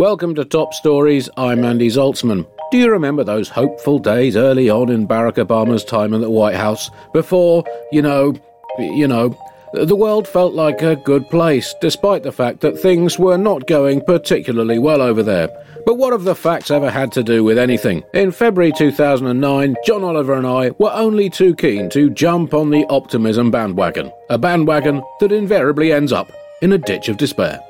Welcome to Top Stories. I'm Andy Zaltzman. Do you remember those hopeful days early on in Barack Obama's time in the White House before, you know, you know, the world felt like a good place, despite the fact that things were not going particularly well over there. But what have the facts ever had to do with anything? In February 2009, John Oliver and I were only too keen to jump on the optimism bandwagon. A bandwagon that invariably ends up in a ditch of despair.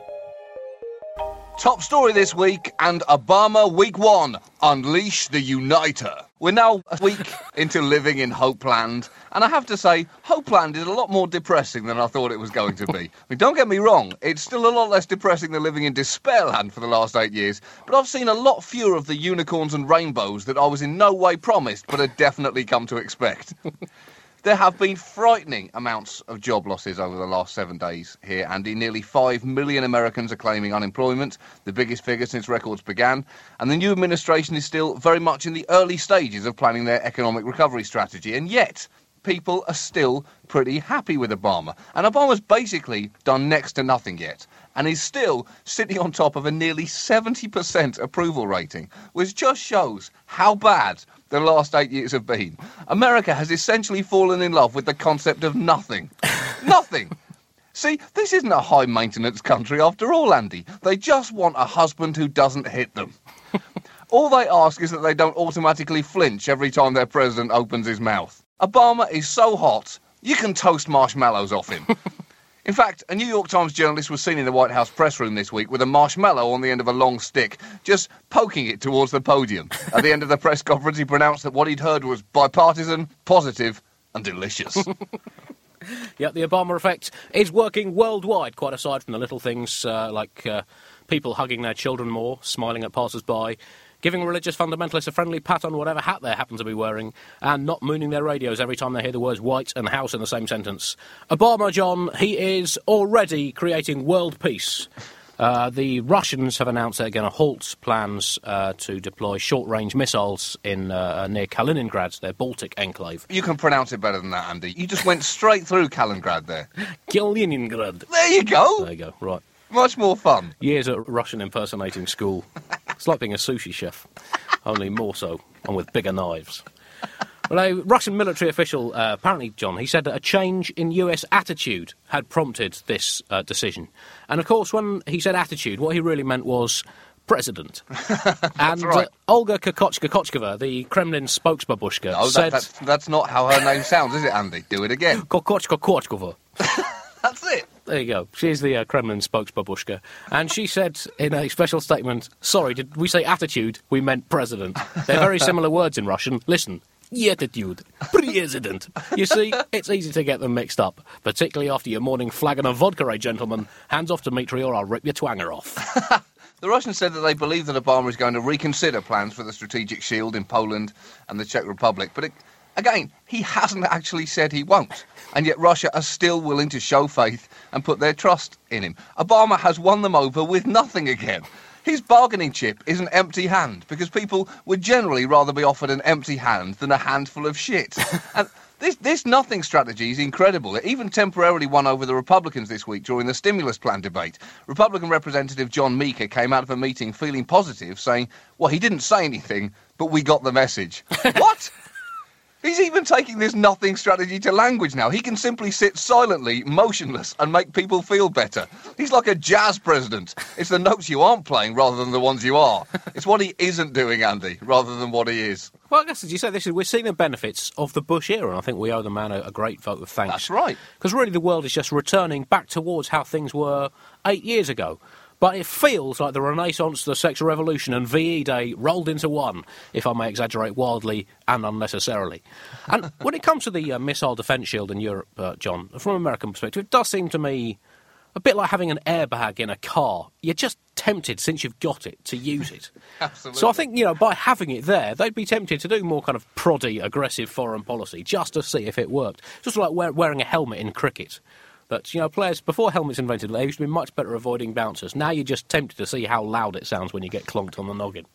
Top story this week and Obama week one unleash the uniter. We're now a week into living in Hopeland, and I have to say, Hopeland is a lot more depressing than I thought it was going to be. I mean, don't get me wrong, it's still a lot less depressing than living in Despairland for the last eight years, but I've seen a lot fewer of the unicorns and rainbows that I was in no way promised, but had definitely come to expect. There have been frightening amounts of job losses over the last seven days here, Andy. Nearly 5 million Americans are claiming unemployment, the biggest figure since records began. And the new administration is still very much in the early stages of planning their economic recovery strategy. And yet, people are still pretty happy with Obama. And Obama's basically done next to nothing yet. And is still sitting on top of a nearly 70% approval rating, which just shows how bad the last eight years have been. America has essentially fallen in love with the concept of nothing. nothing! See, this isn't a high maintenance country after all, Andy. They just want a husband who doesn't hit them. all they ask is that they don't automatically flinch every time their president opens his mouth. Obama is so hot, you can toast marshmallows off him. In fact, a New York Times journalist was seen in the White House press room this week with a marshmallow on the end of a long stick, just poking it towards the podium. At the end of the press conference, he pronounced that what he'd heard was bipartisan, positive, and delicious. Yeah, the Obama effect is working worldwide, quite aside from the little things uh, like uh, people hugging their children more, smiling at passers by, giving religious fundamentalists a friendly pat on whatever hat they happen to be wearing, and not mooning their radios every time they hear the words white and house in the same sentence. Obama, John, he is already creating world peace. Uh, the Russians have announced they're going to halt plans uh, to deploy short-range missiles in uh, near Kaliningrad, their Baltic enclave. you can pronounce it better than that, Andy. You just went straight through Kaliningrad there. Kaliningrad. There you go. There you go. Right. Much more fun. Years at Russian impersonating school. It's like being a sushi chef, only more so, and with bigger knives. Well, a Russian military official, uh, apparently, John, he said that a change in US attitude had prompted this uh, decision. And of course, when he said attitude, what he really meant was president. and right. uh, Olga Kokochka-Kochkova, the Kremlin spokesbabushka, No, said... that, that's, that's not how her name sounds, is it, Andy? Do it again. Kokochka-Kochkova. That's it. There you go. She's the uh, Kremlin spokesbabushka. And she said in a special statement, sorry, did we say attitude? We meant president. They're very similar words in Russian. Listen. Attitude. President. You see, it's easy to get them mixed up, particularly after your morning flagon of vodka, eh, gentlemen? Hands off Dimitri or I'll rip your twanger off. The Russians said that they believe that Obama is going to reconsider plans for the strategic shield in Poland and the Czech Republic. But it, again, he hasn't actually said he won't. And yet Russia are still willing to show faith and put their trust in him. Obama has won them over with nothing again. His bargaining chip is an empty hand because people would generally rather be offered an empty hand than a handful of shit. and this, this nothing strategy is incredible. It even temporarily won over the Republicans this week during the stimulus plan debate. Republican Representative John Meeker came out of a meeting feeling positive, saying, Well, he didn't say anything, but we got the message. what? He's even taking this nothing strategy to language now. He can simply sit silently, motionless, and make people feel better. He's like a jazz president. It's the notes you aren't playing rather than the ones you are. It's what he isn't doing, Andy, rather than what he is. Well, I guess as you say, this is we're seeing the benefits of the Bush era, and I think we owe the man a, a great vote of thanks. That's right. Because really, the world is just returning back towards how things were eight years ago. But it feels like the Renaissance, the sexual revolution, and VE Day rolled into one, if I may exaggerate wildly and unnecessarily. And when it comes to the uh, missile defence shield in Europe, uh, John, from an American perspective, it does seem to me a bit like having an airbag in a car. You're just tempted, since you've got it, to use it. Absolutely. So I think, you know, by having it there, they'd be tempted to do more kind of proddy, aggressive foreign policy just to see if it worked. Just like wear, wearing a helmet in cricket. But, you know, players, before helmets invented, they used to be much better avoiding bouncers. Now you're just tempted to see how loud it sounds when you get clonked on the noggin.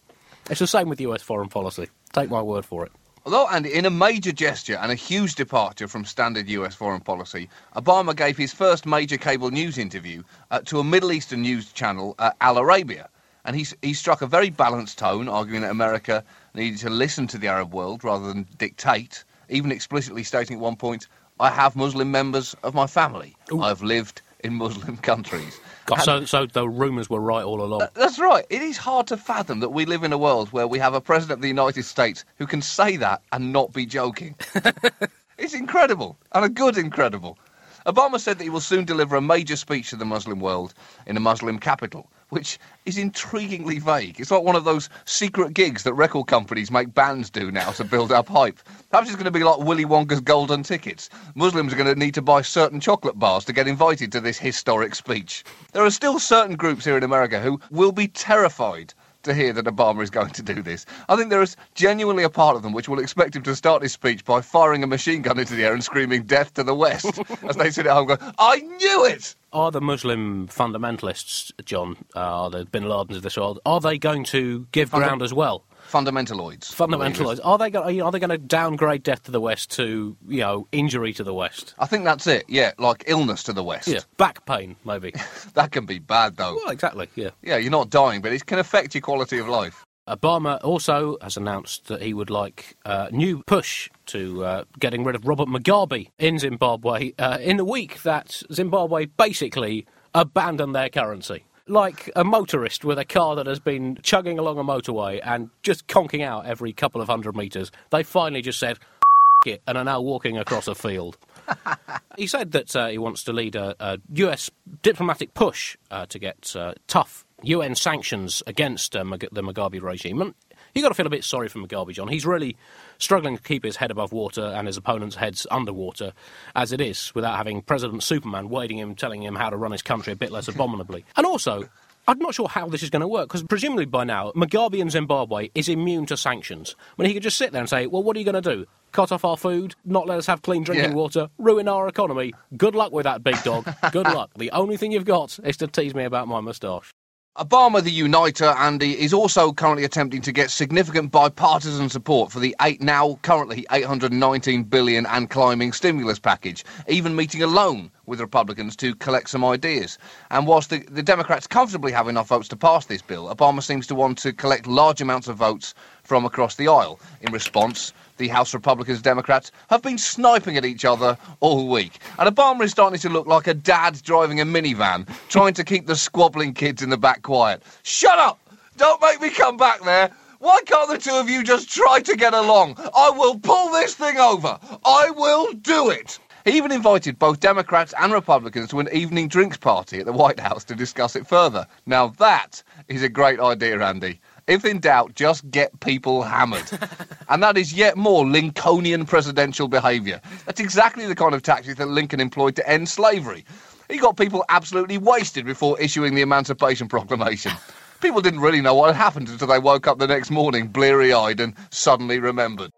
It's the same with US foreign policy. Take my word for it. Although, Andy, in a major gesture and a huge departure from standard US foreign policy, Obama gave his first major cable news interview uh, to a Middle Eastern news channel, uh, Al Arabiya. And he, he struck a very balanced tone, arguing that America needed to listen to the Arab world rather than dictate, even explicitly stating at one point, I have Muslim members of my family. I've lived in Muslim countries. God, so, so the rumours were right all along. That's right. It is hard to fathom that we live in a world where we have a president of the United States who can say that and not be joking. it's incredible, and a good incredible. Obama said that he will soon deliver a major speech to the Muslim world in a Muslim capital, which is intriguingly vague. It's like one of those secret gigs that record companies make bands do now to build up hype. Perhaps it's going to be like Willy Wonka's golden tickets. Muslims are going to need to buy certain chocolate bars to get invited to this historic speech. There are still certain groups here in America who will be terrified to hear that Obama is going to do this. I think there is genuinely a part of them which will expect him to start his speech by firing a machine gun into the air and screaming "Death to the West" as they sit at home going, "I knew it." Are the Muslim fundamentalists, John, uh, are the Bin Ladens of this world, are they going to give ground as well? Fundamentaloids. Fundamentaloids. Are they going? Are they going to downgrade death to the West to you know injury to the West? I think that's it. Yeah, like illness to the West. Yeah, back pain maybe. That can be bad though. well, exactly. Yeah. Yeah, you're not dying, but it can affect your quality of life. Obama also has announced that he would like a new push to uh, getting rid of Robert Mugabe in Zimbabwe uh, in the week that Zimbabwe basically abandoned their currency. Like a motorist with a car that has been chugging along a motorway and just conking out every couple of hundred metres, they finally just said, "F- it, and are now walking across a field. he said that uh, he wants to lead a, a US diplomatic push uh, to get uh, tough UN sanctions against uh, the Mugabe regime. You got to feel a bit sorry for Mugabe, John. He's really struggling to keep his head above water and his opponents' heads underwater, as it is, without having President Superman wading him, telling him how to run his country a bit less abominably. And also. I'm not sure how this is going to work because presumably by now Mugabe in Zimbabwe is immune to sanctions. I mean, he could just sit there and say, "Well, what are you going to do? Cut off our food? Not let us have clean drinking Yeah. water? Ruin our economy? Good luck with that, big dog. Good luck. The only thing you've got is to tease me about my moustache." Obama, the uniter, Andy, is also currently attempting to get significant bipartisan support for the eight now currently 819 billion and climbing stimulus package, even meeting alone with Republicans to collect some ideas. And whilst the, the Democrats comfortably have enough votes to pass this bill, Obama seems to want to collect large amounts of votes from across the aisle. In response, the House Republicans Democrats have been sniping at each other all week. And Obama is starting to look like a dad driving a minivan, trying to keep the squabbling kids in the back quiet. Shut up! Don't make me come back there! Why can't the two of you just try to get along? I will pull this thing over! I will do it! He even invited both Democrats and Republicans to an evening drinks party at the White House to discuss it further. Now that is a great idea, Andy. If in doubt, just get people hammered. and that is yet more Lincolnian presidential behaviour. That's exactly the kind of tactic that Lincoln employed to end slavery. He got people absolutely wasted before issuing the Emancipation Proclamation. People didn't really know what had happened until they woke up the next morning bleary eyed and suddenly remembered.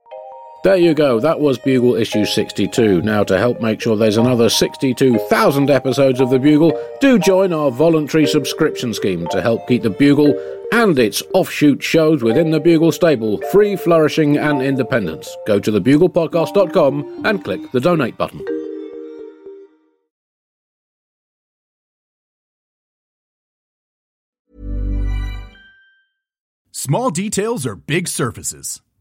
There you go, that was Bugle issue 62. Now, to help make sure there's another 62,000 episodes of The Bugle, do join our voluntary subscription scheme to help keep The Bugle and its offshoot shows within the Bugle stable free, flourishing, and independent. Go to thebuglepodcast.com and click the donate button. Small details are big surfaces.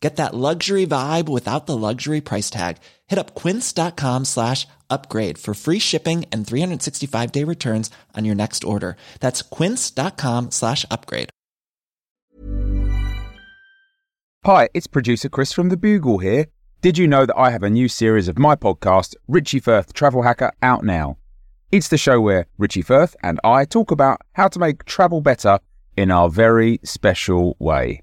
Get that luxury vibe without the luxury price tag. Hit up quince.com slash upgrade for free shipping and 365 day returns on your next order. That's quince.com slash upgrade. Hi, it's producer Chris from The Bugle here. Did you know that I have a new series of my podcast, Richie Firth Travel Hacker, out now? It's the show where Richie Firth and I talk about how to make travel better in our very special way.